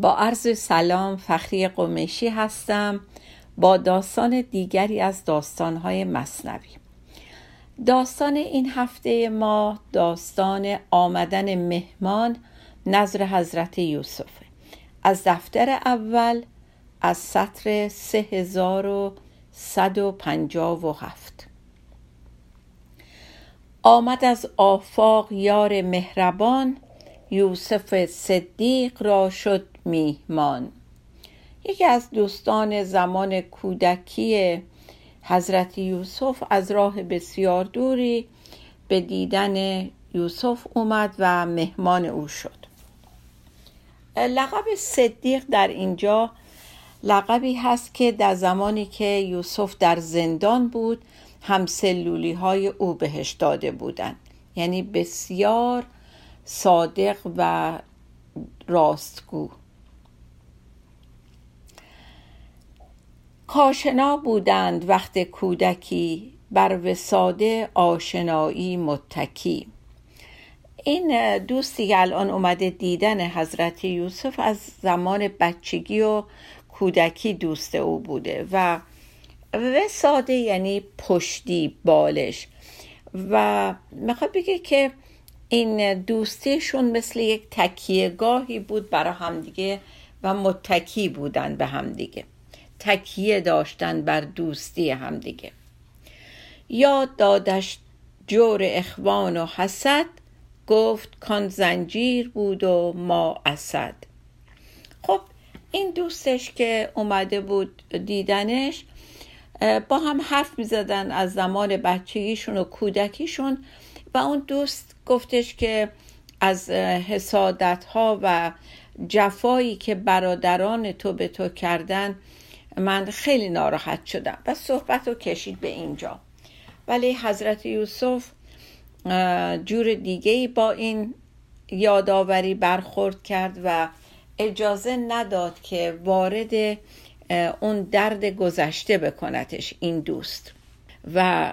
با عرض سلام فخری قمیشی هستم با داستان دیگری از داستانهای مصنوی. داستان این هفته ما داستان آمدن مهمان نظر حضرت یوسف. از دفتر اول از سطر 3157 آمد از آفاق یار مهربان یوسف صدیق را شد میهمان. یکی از دوستان زمان کودکی حضرت یوسف از راه بسیار دوری به دیدن یوسف اومد و مهمان او شد. لقب صدیق در اینجا لقبی هست که در زمانی که یوسف در زندان بود هم سلولی های او بهش داده بودند. یعنی بسیار صادق و راستگو. کاشنا بودند وقت کودکی بر وساده آشنایی متکی. این دوستی که الان اومده دیدن حضرت یوسف از زمان بچگی و کودکی دوست او بوده و وساده یعنی پشتی بالش. و می‌خواد بگه که این دوستیشون مثل یک تکیه گاهی بود برای همدیگه و متکی بودن به همدیگه. تکیه داشتن بر دوستی همدیگه یاد دادش جور اخوان و حسد گفت کان زنجیر بود و ما اسد. خب این دوستش که اومده بود دیدنش با هم حرف می زدن از زمان بچگیشون و کودکیشون و اون دوست گفتش که از حسادت ها و جفایی که برادران تو به تو کردن من خیلی ناراحت شدم و صحبت رو کشید به اینجا. ولی حضرت یوسف جور دیگه با این یادآوری برخورد کرد و اجازه نداد که وارد اون درد گذشته بکنتش این دوست. و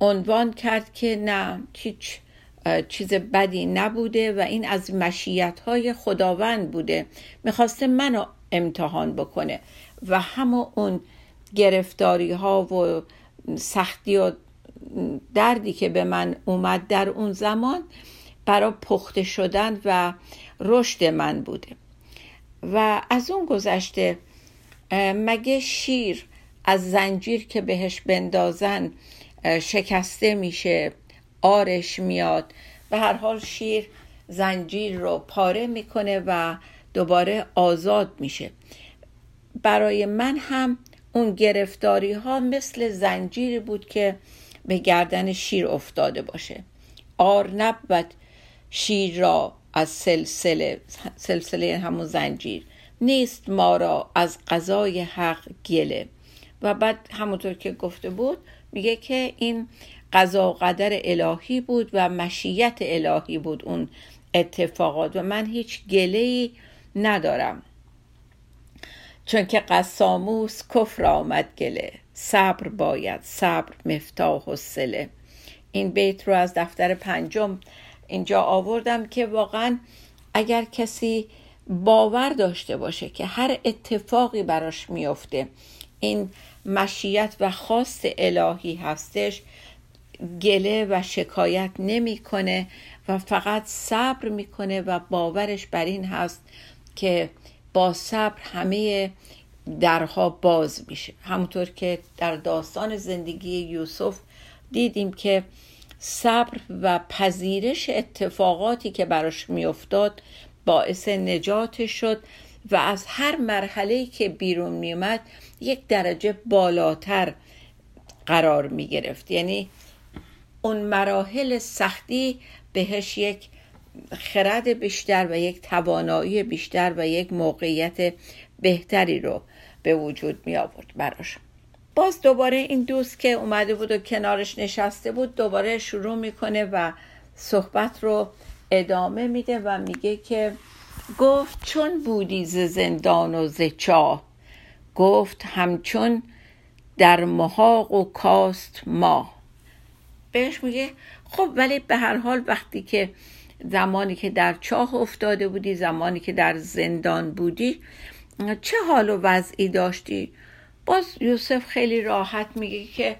عنوان کرد که نه هیچ چیز بدی نبوده و این از مشیت های خداوند بوده. می‌خواسته منو امتحان بکنه. و همه اون گرفتاری ها و سختی و دردی که به من اومد در اون زمان برای پخته شدن و رشد من بوده. و از اون گذشته مگه شیر از زنجیر که بهش بندازن شکسته میشه آرش میاد به هر حال شیر زنجیر رو پاره می‌کنه و دوباره آزاد میشه. برای من هم اون گرفتاری ها مثل زنجیری بود که به گردن شیر افتاده باشه. آر نبود شیر را از سلسله سلسله همون زنجیر. نیست ما را از قضای حق گله. و بعد همونطور که گفته بود میگه که این قضا قدر الهی بود و مشیت الهی بود اون اتفاقات. و من هیچ گله ندارم. چون که قساموس کفر آمد گله. صبر باید صبر مفتاح و سله این بیت رو از دفتر پنجم اینجا آوردم که واقعا اگر کسی باور داشته باشه که هر اتفاقی براش میفته این مشیت و خواست الهی هستش گله و شکایت نمی‌کنه و فقط صبر می‌کنه و باورش بر این هست که با صبر همه درها باز میشه. همونطور که در داستان زندگی یوسف دیدیم که صبر و پذیرش اتفاقاتی که براش میافتاد باعث نجات شد و از هر مرحله که بیرون میومد یک درجه بالاتر قرار می گرفت یعنی اون مراحل سختی بهش یک خرد بیشتر و یک توانایی بیشتر و یک موقعیت بهتری رو به وجود می آورد براش. باز دوباره این دوست که اومده بود و کنارش نشسته بود دوباره شروع می‌کنه و صحبت رو ادامه میده و میگه که گفت چون بودی ز زندان و ز چاه گفت همچون در محاق و کاست ما بهش میگه خب ولی به هر حال وقتی که زمانی که در چاه افتاده بودی زمانی که در زندان بودی. چه حال و وضعی داشتی؟ باز یوسف خیلی راحت میگه که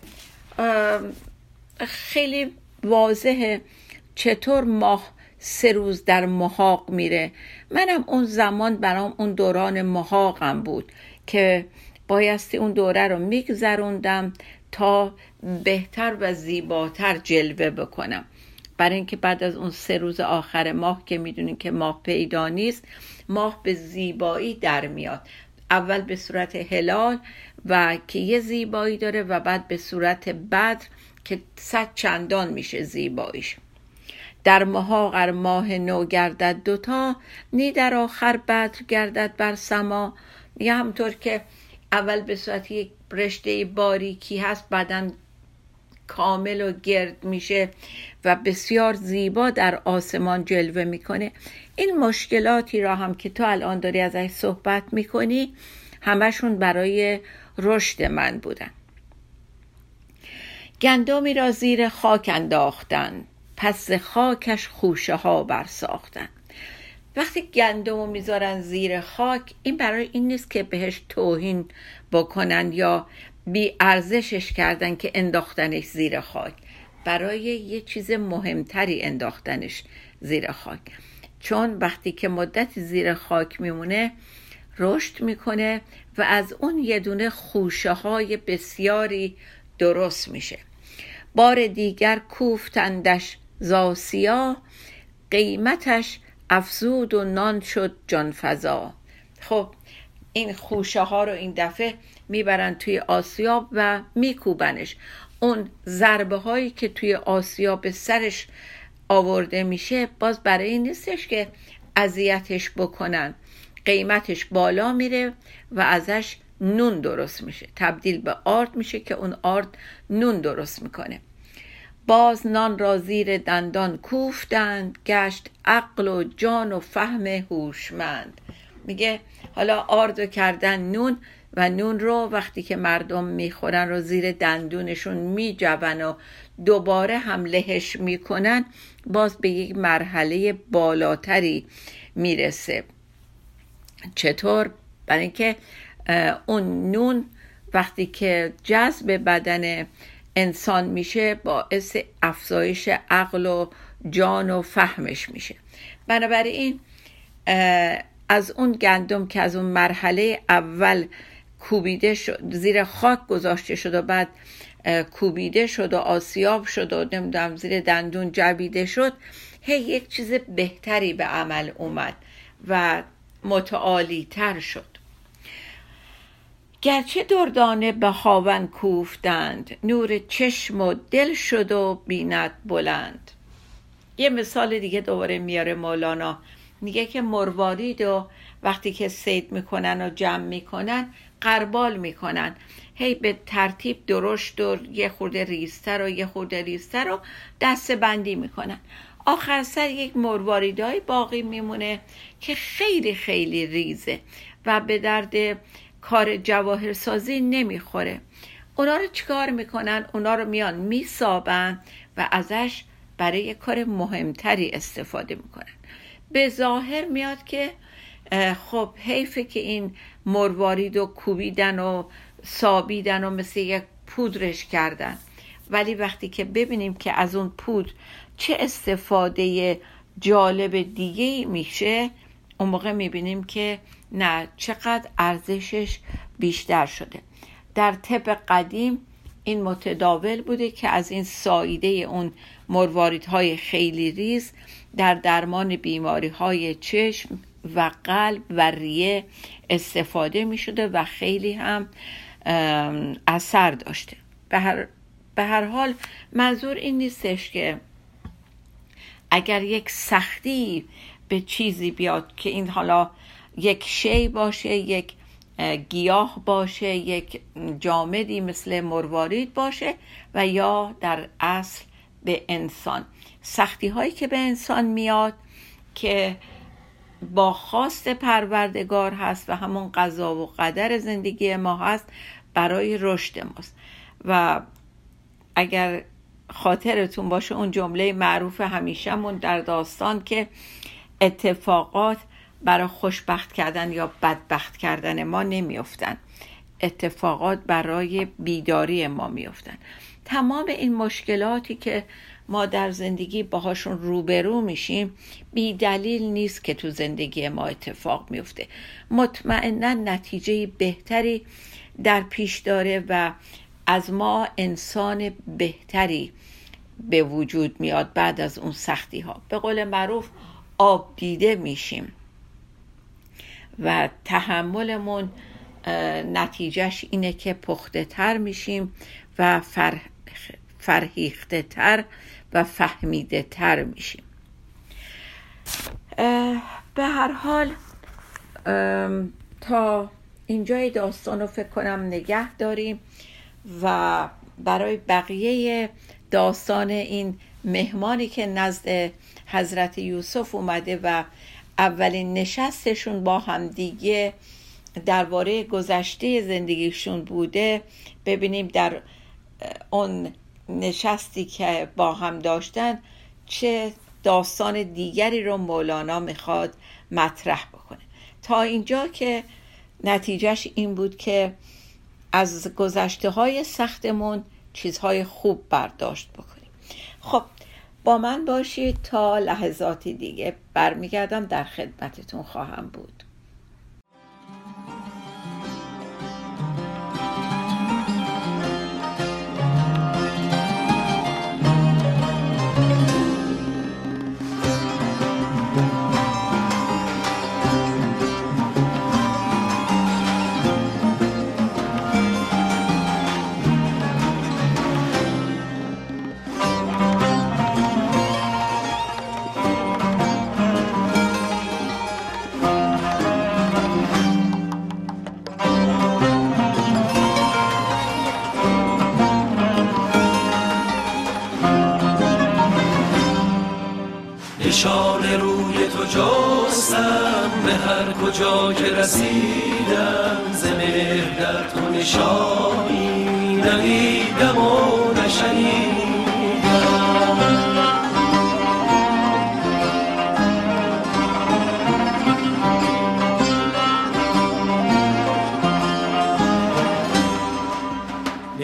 خیلی واضحه چطور ماه سه روز در محاق میره. منم اون زمان برام اون دوران محاقم بود که بایستی اون دوره رو میگذروندم تا بهتر و زیباتر جلوه بکنم. برای اینکه بعد از اون سه روز آخر ماه که می‌دونین که ماه پیدا نیست ماه به زیبایی در میاد. اول به صورت هلال و که یه زیبایی داره و بعد به صورت بدر که صد چندان میشه زیباییش. در محاقر ماه نو گردد دوتا نی در آخر بدر گردد بر سما. یا همطور که اول به صورت یک رشته باریکی هست بعدا کامل و گرد میشه. و بسیار زیبا در آسمان جلوه می‌کنه. این مشکلاتی را هم که تو الان داری ازش صحبت می‌کنی همشون برای رشد من بودن. گندمی را زیر خاک انداختن پس خاکش خوشه ها برساختن. وقتی گندم رو می‌ذارن زیر خاک این برای این نیست که بهش توهین بکنن یا بی ارزشش کردن که انداختنش زیر خاک. برای یه چیز مهمتری انداختنش زیر خاک. چون وقتی که مدت زیر خاک میمونه رشد می‌کنه و از اون یه دونه خوشه های بسیاری درست میشه. بار دیگر کوفتندش زاسیا قیمتش افزود و نان شد جان فضا خب این خوشه ها رو این دفعه می‌برن توی آسیاب و میکوبنش. اون ضربه هایی که توی آسیا به سرش آورده میشه باز برای این نیستش که اذیتش بکنن. قیمتش بالا میره و ازش نون درست میشه. تبدیل به آرد میشه که اون آرد نون درست می‌کنه. باز نان را زیر دندان کوفتند گشت عقل و جان و فهم هوشمند. میگه حالا آردو کردن نون و نون رو وقتی که مردم می‌خورن رو زیر دندونشون میجون و دوباره هم لهش می‌کنن باز به یک مرحله بالاتری می‌رسه چطور؟ برای اینکه اون نون وقتی که جذب بدن انسان میشه باعث افزایش عقل و جان و فهمش میشه بنابراین از اون گندم که از اون مرحله اول کوبیده شد زیر خاک گذاشته شد و بعد کوبیده شد و آسیاب شد و نمی‌دونم زیر دندون جبیده شد. هی یک چیز بهتری به عمل اومد و متعالی تر شد. گرچه دردانه به هاون کوفتند نور چشم و دل شد و بیند بلند. یه مثال دیگه دوباره میاره مولانا. میگه که مروارید و وقتی که سید می‌کنن و جمع می‌کنن قربال می‌کنن. هی به ترتیب درشت و یه خورده ریستر و یه خورده ریستر رو دست بندی می‌کنن. آخر سر یک مرواریدای باقی میمونه که خیلی خیلی ریزه و به درد کار جواهرسازی نمی‌خوره. اونا رو چیکار می‌کنن؟ اونا رو میان میسابن و ازش برای کار مهمتری استفاده می‌کنن. به ظاهر میاد که خب حیفه که این مروارید و کوبیدن و سابیدن و مثل یک پودرش کردن. ولی وقتی که ببینیم که از اون پود چه استفاده جالب دیگه میشه اون موقع می‌بینیم که نه چقدر ارزشش بیشتر شده. در طب قدیم این متداول بوده که از این سایده اون مرواریدهای خیلی ریز در درمان بیماری های چشم و قلب و ریه استفاده می شده و خیلی هم اثر داشته. به هر, به هر حال منظور این نیستش که اگر یک سختی به چیزی بیاد که این حالا یک شی باشه یک گیاه باشه یک جامدی مثل مروارید باشه و یا در اصل به انسان. سختی هایی که به انسان میاد که با خواست پروردگار هست و همون قضا و قدر زندگی ما هست برای رشد ماست. و اگر خاطرتون باشه اون جمله معروف همیشهمون در داستان که اتفاقات برای خوشبخت کردن یا بدبخت کردن ما نمیافتن. اتفاقات برای بیداری ما میافتن. تمام این مشکلاتی که ما در زندگی باهاشون روبرو میشیم بی دلیل نیست که تو زندگی ما اتفاق میفته. مطمئنا نتیجه بهتری در پیش داره و از ما انسان بهتری به وجود میاد بعد از اون سختی ها به قول معروف آب دیده میشیم و تحملمون نتیجهش اینه که پخته تر میشیم و فرهیخته تر و فهمیده تر میشیم. به هر حال تا اینجای داستان رو فکر کنم نگه داریم و برای بقیه داستان این مهمانی که نزد حضرت یوسف اومده و اولین نشستشون با هم دیگه درباره گذشته زندگیشون بوده ببینیم در اون نشستی که با هم داشتن چه داستان دیگری رو مولانا می‌خواد مطرح بکنه. تا اینجا که نتیجهش این بود که از گذشته های سختمون چیزهای خوب برداشت بکنیم. خب با من باشید تا لحظاتی دیگه. برمیگردم در خدمتتون خواهم بود.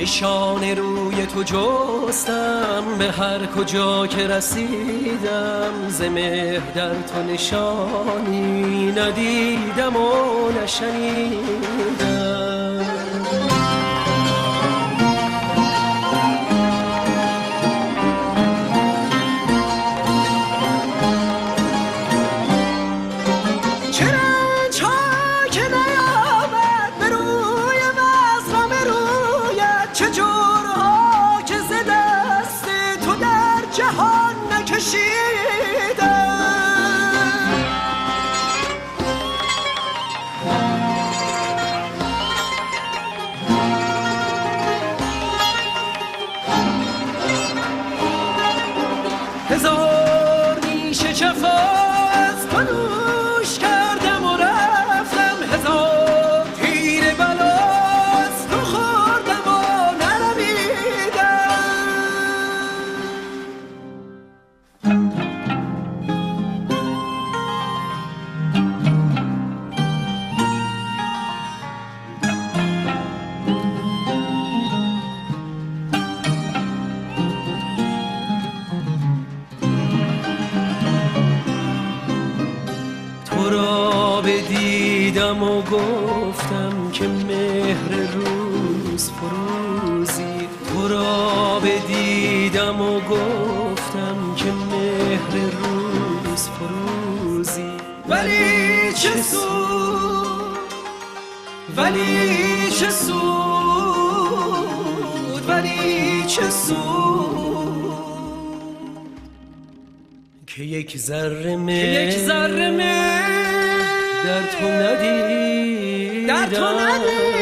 نشان روی تو جستم به هر کجا که رسیدم زمه در تو نشانی ندیدم و نشنیدم. یک ذره در تو ندید در تو ندید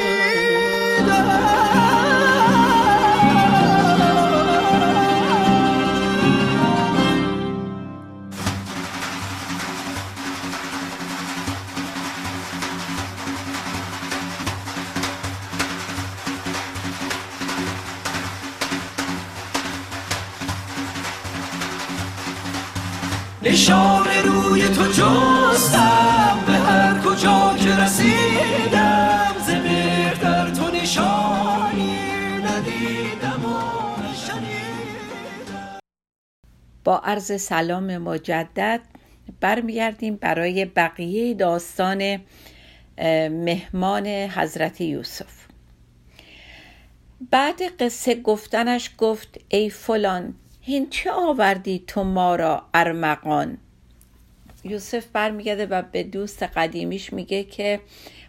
نشان روی تو جستم به هر کجا که رسیدم ز در تو نشانی ندیدم و با عرض سلام مجدد برمیگردیم برای بقیه داستان مهمان حضرت یوسف. بعد قصه گفتنش گفت ای فلان هین چه آوردی تو ما را ارمغان؟ یوسف برمیگرده و به دوست قدیمیش میگه که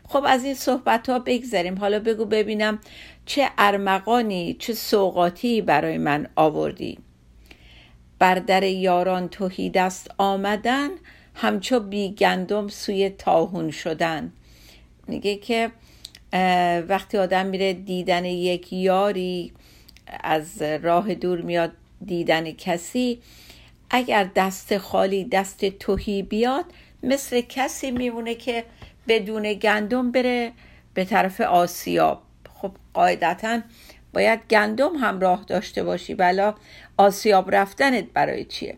خب از این صحبت ها بگذریم. حالا بگو ببینم چه ارمغانی چه سوقاتی برای من آوردی. بر در یاران توهی دست آمدن همچو بی گندم سوی تاهون شدن. میگه که وقتی آدم میره دیدن یک یاری از راه دور میاد دیدن کسی اگر دست خالی دست توهی بیاد مثل کسی میمونه که بدون گندم بره به طرف آسیاب. خب قاعدتا باید گندم همراه داشته باشی بلا آسیاب رفتنت برای چیه؟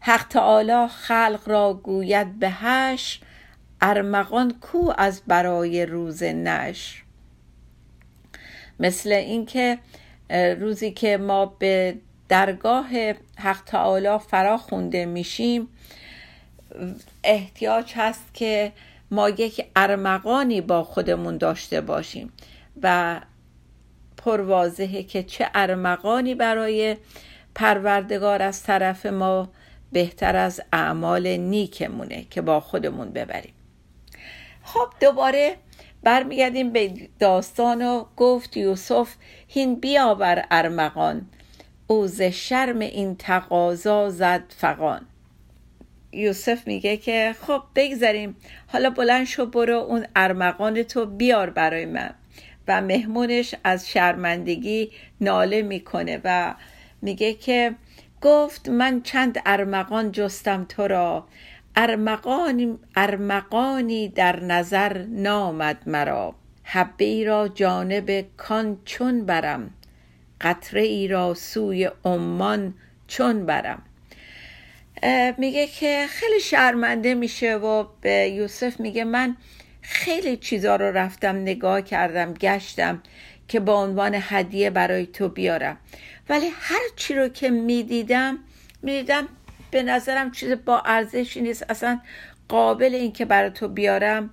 حق تعالی خلق را گوید به هش ارمغان کو از برای روز نش مثل اینکه روزی که ما به درگاه حق تعالی فرا خونده میشیم. احتیاج هست که ما یک ارمغانی با خودمون داشته باشیم و پروازهه که چه ارمغانی برای پروردگار از طرف ما بهتر از اعمال نیکمونه که با خودمون ببریم. خب دوباره برمیگردیم به داستان و گفت یوسف هین بیاور ارمغان. او ز شرم این تقاضا زد فقان یوسف میگه که خب بگذاریم حالا بلند شو برو اون ارمغان تو بیار برای من. و مهمونش از شرمندگی ناله می‌کنه و میگه که گفت من چند ارمغان جستم تو را. ارمغانی, ارمغانی در نظر نامد مرا. حبه ای را جانب کان چون برم. قطره ای را سوی عمان چون برم. میگه که خیلی شرمنده میشه و به یوسف میگه من خیلی چیزا رو رفتم نگاه کردم گشتم که با عنوان هدیه برای تو بیارم. ولی هر چی رو که می‌دیدم می‌دیدم به نظرم چیز با ارزشی نیست. اصلا قابل این که برای تو بیارم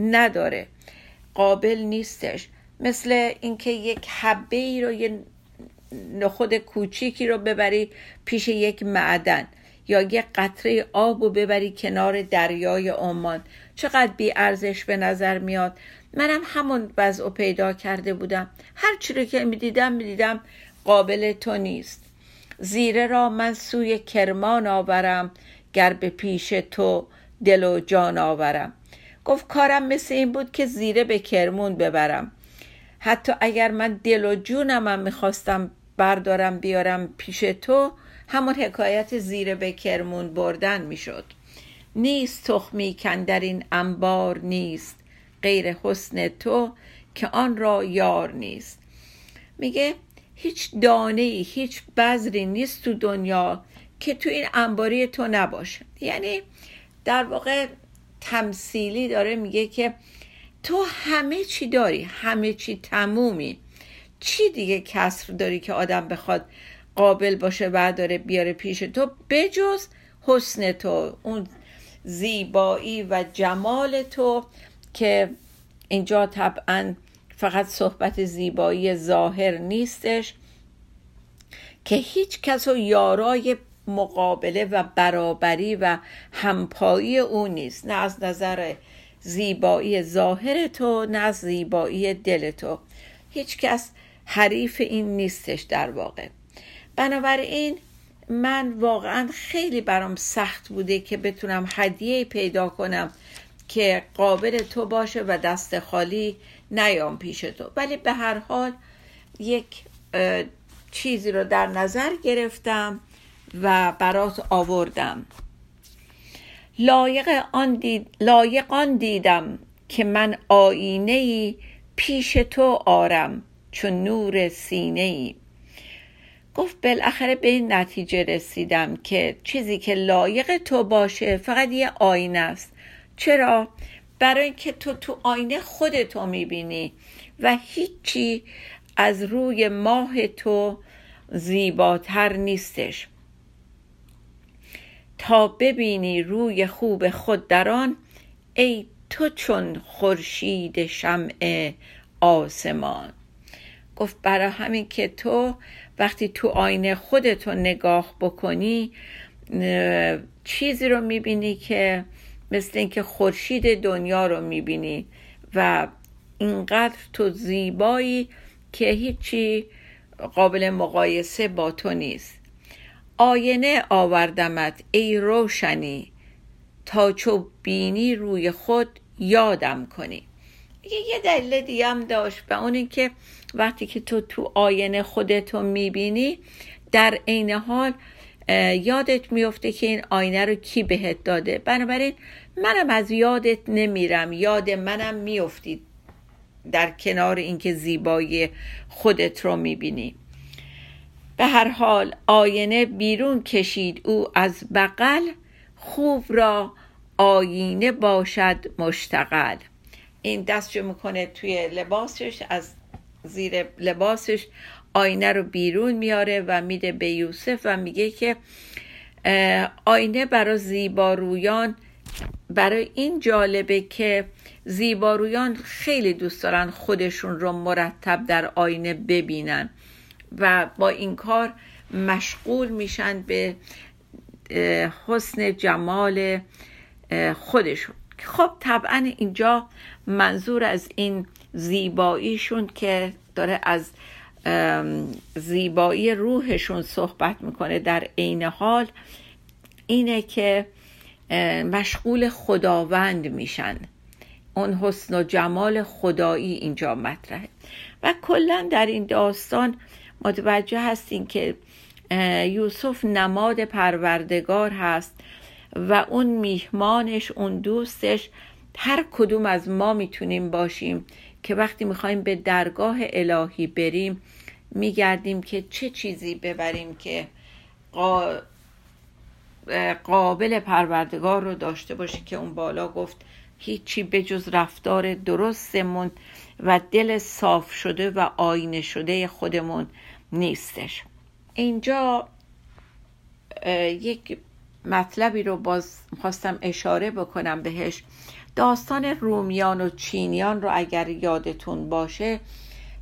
نداره. قابل نیستش. مثل اینکه یک حبه ای رو یه نخود کوچیکی رو ببری پیش یک معدن یا یک قطره آب رو ببری کنار دریای عمان. چقدر بی ارزش به نظر میاد. منم همون وضع پیدا کرده بودم. هر چی رو که می‌دیدم می‌دیدم قابل تو نیست. زیره را من سوی کرمان آورم گر به پیش تو دل و جان آورم. گفت کارم مثل این بود که زیره به کرمون ببرم. حتی اگر من دل و جونم هم می‌خواستم بردارم بیارم پیش تو همون حکایت زیر به کرمون بردن می‌شد. نیست تخمی کن در این انبار نیست غیر حسن تو که آن را یار نیست. میگه هیچ دانه ای هیچ بذری نیست تو دنیا که تو این انباری تو نباشه. یعنی در واقع تمثیلی داره میگه که تو همه چی داری همه چی تمومی. چی دیگه کسر داری که آدم بخواد قابل باشه داره بیاره پیش تو؟ بجز حسن تو اون زیبایی و جمال تو که اینجا طبعا فقط صحبت زیبایی ظاهر نیستش که هیچ کس و یارای مقابله و برابری و همپایی او نیست. نه از نظر زیبایی ظاهر تو نه از زیبایی دل تو. هیچ کس حریف این نیستش در واقع. بنابراین من واقعا خیلی برام سخت بوده که بتونم هدیه پیدا کنم که قابل تو باشه و دست خالی نیام پیش تو. ولی به هر حال یک چیزی رو در نظر گرفتم و برات آوردم. لایق آن, دید، لایق آن دیدم که من آینه پیش تو آرم. چون نور سینه ای گفت بالاخره به این نتیجه رسیدم که چیزی که لایق تو باشه فقط یه آینه است. چرا؟ برای اینکه تو تو آینه خودتو می‌بینی و هیچی از روی ماه تو زیباتر نیستش. تا ببینی روی خوب خود در آن ای تو چون خورشید شمع آسمان. گفت برای همین که تو وقتی تو آینه خودتو نگاه بکنی چیزی رو می‌بینی که مثل اینکه خورشید دنیا رو می‌بینی و اینقدر تو زیبایی که هیچی قابل مقایسه با تو نیست. آینه آوردمت ای روشنی تا چو بینی روی خود یادم کنی. یه دلیل دیگه هم داشت و اون اینکه وقتی که تو تو آینه خودتو می‌بینی در عین حال یادت میفته که این آینه رو کی بهت داده. بنابراین منم از یادت نمیرم. یاد منم میفتید در کنار اینکه زیبایی خودت رو می‌بینی. به هر حال آینه بیرون کشید. او از بغل خوب را آینه باشد مشتقل این دستشو می‌کنه توی لباسش از زیر لباسش آینه رو بیرون میاره و میده به یوسف و میگه که آینه برای زیبارویان برای این جالبه که زیبارویان خیلی دوست دارن خودشون رو مرتب در آینه ببینن و با این کار مشغول میشن به حسن جمال خودشون. خب طبعا اینجا منظور از این زیباییشون که داره از زیبایی روحشون صحبت می‌کنه در عین حال اینه که مشغول خداوند میشن. اون حسن و جمال خدایی اینجا مطرحه. و کلا در این داستان متوجه هستین که یوسف نماد پروردگار هست و اون میهمانش اون دوستش هر کدوم از ما می‌تونیم باشیم که وقتی می‌خوایم به درگاه الهی بریم میگردیم که چه چیزی ببریم که قابل پروردگار رو داشته باشه که اون بالا گفت هیچی به جز رفتار درستمون و دل صاف شده و آینه شده خودمون نیستش. اینجا یک مطلبی رو باز خواستم اشاره بکنم بهش. داستان رومیان و چینیان رو اگر یادتون باشه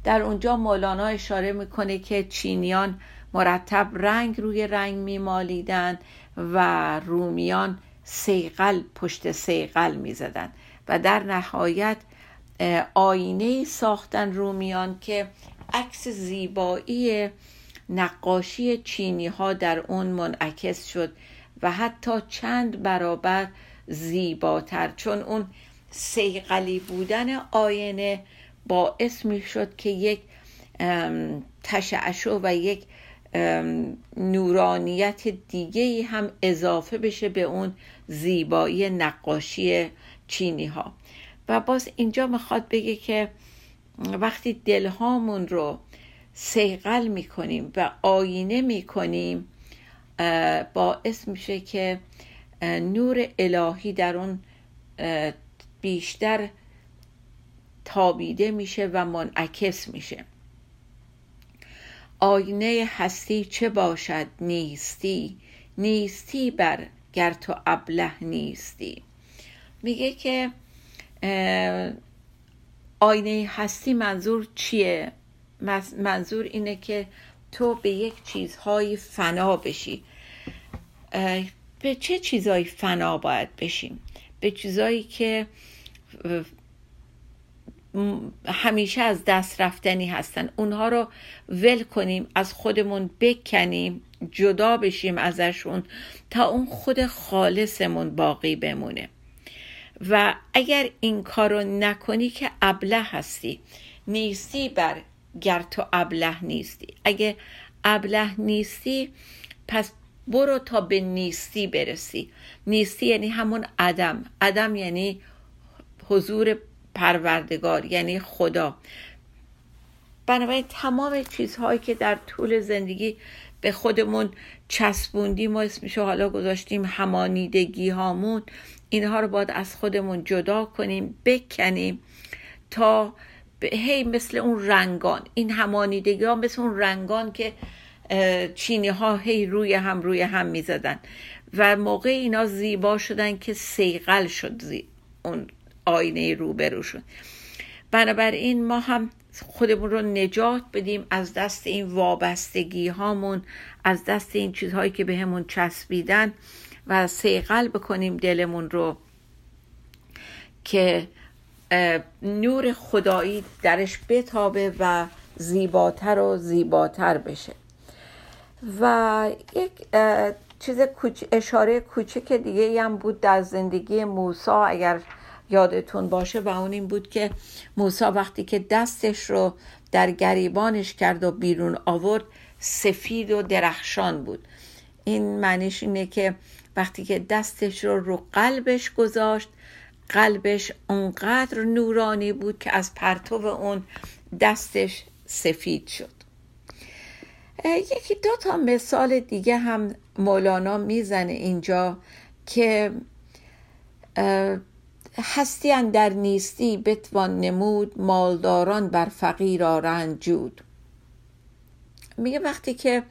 در اونجا مولانا اشاره می‌کنه که چینیان مرتب رنگ روی رنگ میمالیدن و رومیان سیقل پشت سیقل می‌زدن و در نهایت آینه ساختن رومیان که عکس زیبایی نقاشی چینی ها در اون منعکس شد و حتی چند برابر زیباتر چون اون سیقلی بودن آینه باعث می شد که یک تشعشع و یک نورانیت دیگه هم اضافه بشه به اون زیبایی نقاشی چینی ها و باز اینجا می‌خواد بگه که وقتی دلهامون رو سیقل می‌کنیم و آینه می‌کنیم باعث میشه که نور الهی در اون بیشتر تابیده میشه و منعکس میشه. آینه هستی چه باشد نیستی؟ نیستی بر گر تو ابله نیستی. میگه که آینه هستی منظور چیه؟ منظور اینه که تو به یک چیزهایی فنا بشی. به چه چیزهایی فنا باید بشیم؟ به چیزهایی که همیشه از دست رفتنی هستن. اونها رو ول کنیم از خودمون بکنیم جدا بشیم ازشون تا اون خود خالصمون باقی بمونه. و اگر این کارو نکنی که ابله هستی. نیستی بر گر تو ابله نیستی. اگه ابله نیستی پس برو تا به نیستی برسی. نیستی یعنی همون عدم. عدم یعنی حضور پروردگار یعنی خدا. بنابراین تمام چیزهایی که در طول زندگی به خودمون چسبوندیم و اسمشو حالا گذاشتیم همانیدگی هامون اینها رو باید از خودمون جدا کنیم بکنیم تا هی مثل اون رنگان. این همانیدگی ها مثل اون رنگان که چینی ها هی روی هم روی هم می زدن و موقع اینا زیبا شدن که سیقل شد زی... اون آینه روبروشون. بنابراین ما هم خودمون رو نجات بدیم از دست این وابستگی هامون از دست این چیزهایی که به همون چسبیدن و سیقل بکنیم دلمون رو که نور خدایی درش بتابه و زیباتر و زیباتر بشه. و یک چیز اشاره کوچک دیگه هم بود در زندگی موسا اگر یادتون باشه. و اون این بود که موسا وقتی که دستش رو در گریبانش کرد و بیرون آورد سفید و درخشان بود. این معنیش اینه که وقتی که دستش رو رو قلبش گذاشت قلبش اونقدر نورانی بود که از پرتو اون دستش سفید شد. یکی دو تا مثال دیگه هم مولانا می‌زنه اینجا که هستی در نیستی بتوان نمود مالداران بر فقیر رنجود میگه وقتی که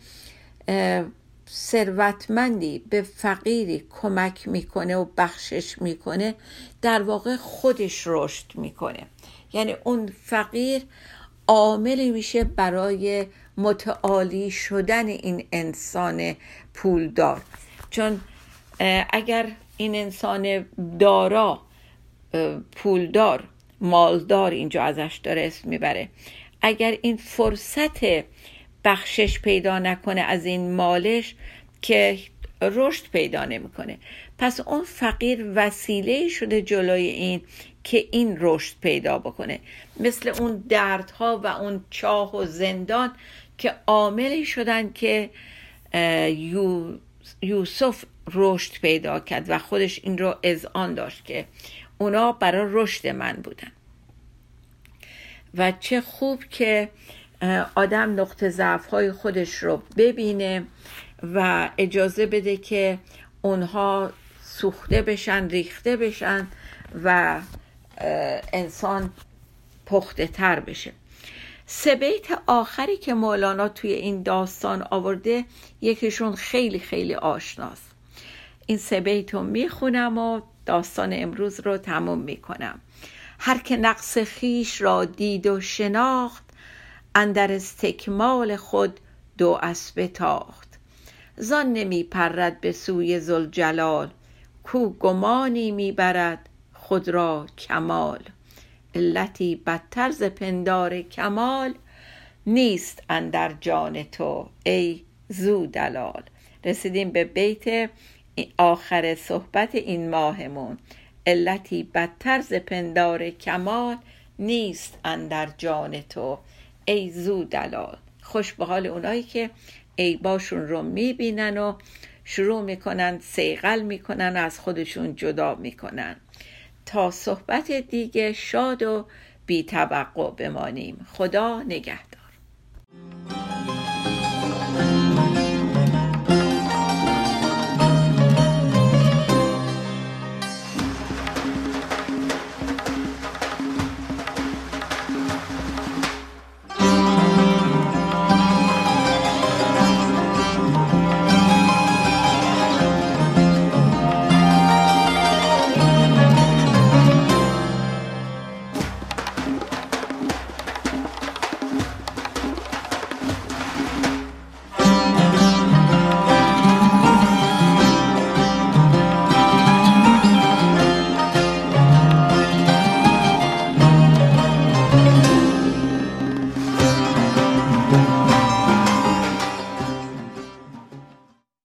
ثروتمندی به فقیری کمک می‌کنه و بخشش می‌کنه در واقع خودش رشد می‌کنه. یعنی اون فقیر عاملی میشه برای متعالی شدن این انسان پولدار چون اگر این انسان دارا پولدار مالدار اینجا ازش داره اسم می‌بره. اگر این فرصت بخشش پیدا نکنه از این مالش که رشد پیدا نمی‌کنه. پس اون فقیر وسیله شده جلوی این که این رشد پیدا بکنه. مثل اون دردها و اون چاه و زندان که عاملی شدن که یوسف رشد پیدا کرد و خودش این رو اذعان داشت که اونا برای رشد من بودن. و چه خوب که آدم نقطه ضعف های خودش رو ببینه و اجازه بده که اونها سوخته بشن ریخته بشن و انسان پخته تر بشه. سه بیت آخری که مولانا توی این داستان آورده یکیشون خیلی خیلی آشناست. این سه بیت رو می‌خونم و داستان امروز رو تموم می‌کنم. هر که نقص خیش را دید و شناخت اندر استکمال خود دو اسب تاخت. زان نمی پرد به سوی زلجلال کو گمانی می‌برد خود را کمال. علتی بدتر ز پندار کمال نیست اندر جان تو ای زو دلال رسیدیم به بیت آخر صحبت این ماهمون. علتی بدتر ز پندار کمال نیست اندر جان تو ای زو دلال خوش به حال اونایی که ای باشون رو می‌بینن و شروع می‌کنن سیغل می‌کنن و از خودشون جدا می‌کنن. تا صحبت دیگه شاد و بی بمانیم. خدا نگهدار.